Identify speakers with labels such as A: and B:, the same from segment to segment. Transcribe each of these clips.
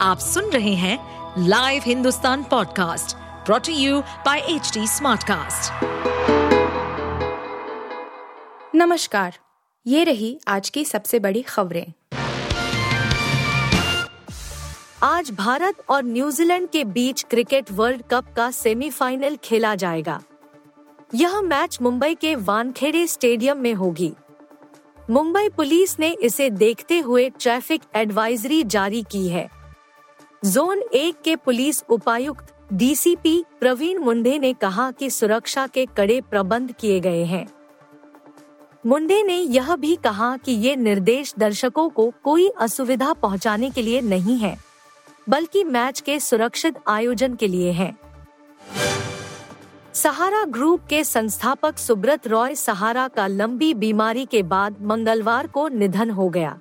A: आप सुन रहे हैं live Hindustan podcast brought to you by H Smartcast.
B: नमस्कार, ये रही आज की सबसे बड़ी खबरें। आज भारत और न्यूजीलैंड के बीच क्रिकेट वर्ल्ड कप का सेमीफाइनल खेला जाएगा। यह मैच मुंबई के वानखेड़े स्टेडियम में होगी। मुंबई पुलिस ने इसे देखते हुए ट्रैफ़िक एडवाइजरी जारी की है। जोन एक के पुलिस उपायुक्त डीसीपी प्रवीण मुंडे ने कहा कि सुरक्षा के कड़े प्रबंध किए गए हैं। मुंडे ने यह भी कहा कि ये निर्देश दर्शकों को कोई असुविधा पहुँचाने के लिए नहीं है, बल्कि मैच के सुरक्षित आयोजन के लिए है। सहारा ग्रुप के संस्थापक सुब्रत रॉय सहारा का लंबी बीमारी के बाद मंगलवार को निधन हो गया।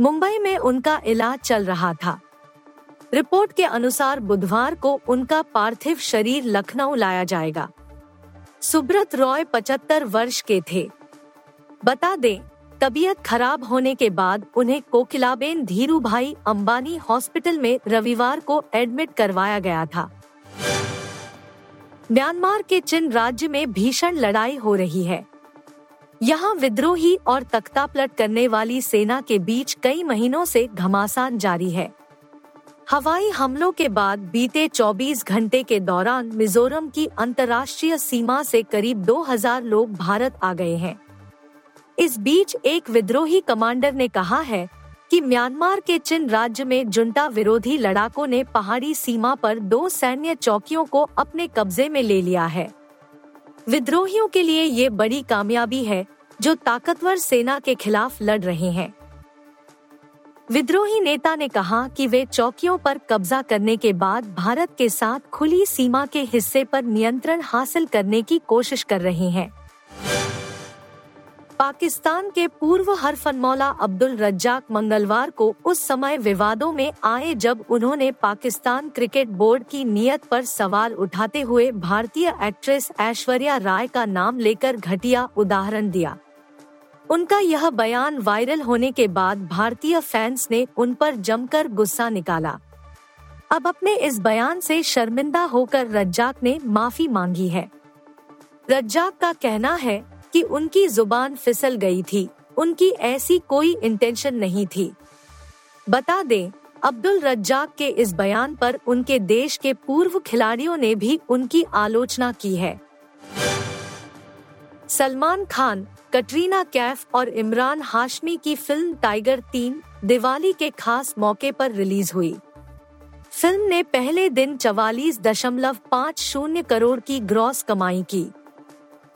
B: मुंबई में उनका इलाज चल रहा था। रिपोर्ट के अनुसार बुधवार को उनका पार्थिव शरीर लखनऊ लाया जाएगा। सुब्रत रॉय 75 वर्ष के थे। बता दें, तबीयत खराब होने के बाद उन्हें कोकिलाबेन धीरू भाई अम्बानी हॉस्पिटल में रविवार को एडमिट करवाया गया था। म्यांमार के चिन राज्य में भीषण लड़ाई हो रही है। यहाँ विद्रोही और तख्ता पलट करने वाली सेना के बीच कई महीनों से घमासान जारी है। हवाई हमलों के बाद बीते 24 घंटे के दौरान मिजोरम की अंतर्राष्ट्रीय सीमा से करीब 2000 लोग भारत आ गए हैं। इस बीच एक विद्रोही कमांडर ने कहा है कि म्यांमार के चिन राज्य में जुंटा विरोधी लड़ाकों ने पहाड़ी सीमा पर दो सैन्य चौकियों को अपने कब्जे में ले लिया है। विद्रोहियों के लिए ये बड़ी कामयाबी है जो ताकतवर सेना के खिलाफ लड़ रहे हैं। विद्रोही नेता ने कहा कि वे चौकियों पर कब्जा करने के बाद भारत के साथ खुली सीमा के हिस्से पर नियंत्रण हासिल करने की कोशिश कर रहे हैं। पाकिस्तान के पूर्व हरफनमौला अब्दुल रज्जाक मंगलवार को उस समय विवादों में आए जब उन्होंने पाकिस्तान क्रिकेट बोर्ड की नीयत पर सवाल उठाते हुए भारतीय एक्ट्रेस ऐश्वर्या राय का नाम लेकर घटिया उदाहरण दिया। उनका यह बयान वायरल होने के बाद भारतीय फैंस ने उन पर जमकर गुस्सा निकाला। अब अपने इस बयान से शर्मिंदा होकर रज्जाक ने माफ़ी मांगी है। रज्जाक का कहना है कि उनकी ज़ुबान फिसल गई थी। उनकी ऐसी कोई इंटेंशन नहीं थी। बता दें, अब्दुल रज्जाक के इस बयान पर उनके देश के पूर्व खिलाड़ियों ने भी उनकी आलोचना की है। सलमान खान, कटरीना कैफ और इमरान हाशमी की फ़िल्म टाइगर तीन दिवाली के खास मौके पर रिलीज़ हुई। फ़िल्म ने पहले दिन चवालीस दशमलव पाँच शून्य करोड़ की ग्रॉस कमाई की।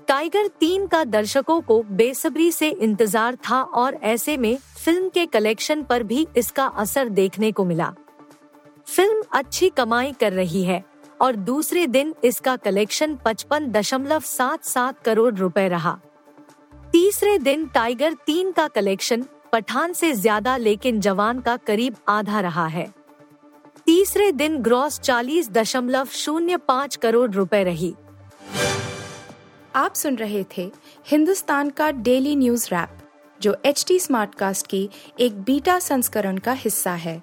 B: टाइगर तीन का दर्शकों को बेसब्री से इंतज़ार था और ऐसे में फ़िल्म के कलेक्शन पर भी इसका असर देखने को मिला। फ़िल्म अच्छी कमाई कर रही है। और दूसरे दिन इसका कलेक्शन पचपन दशमलव सात सात करोड़ रुपए रहा। तीसरे दिन टाइगर तीन का कलेक्शन पठान से ज़्यादा लेकिन जवान का करीब आधा रहा है। तीसरे दिन ग्रॉस चालीस दशमलव शून्य पाँच करोड़ रुपए रही।
C: आप सुन रहे थे हिंदुस्तान का डेली न्यूज़ रैप, जो एच टी स्मार्ट कास्ट की एक बीटा संस्करण का हिस्सा है।